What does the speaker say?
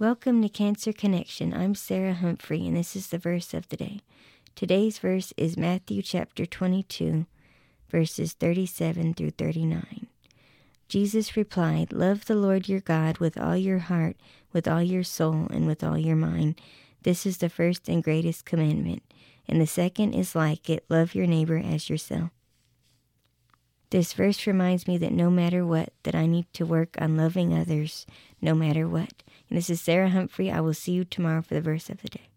Welcome to Cancer Connection. I'm Sarah Humphrey, and this is the verse of the day. Today's verse is Matthew chapter 22, verses 37 through 39. Jesus replied, Love the Lord your God with all your heart, with all your soul, and with all your mind. This is the first and greatest commandment. And the second is like it love your neighbor as yourself. This verse reminds me that no matter what, that I need to work on loving others no matter what. And this is Sarah Humphrey. I will see you tomorrow for the verse of the day.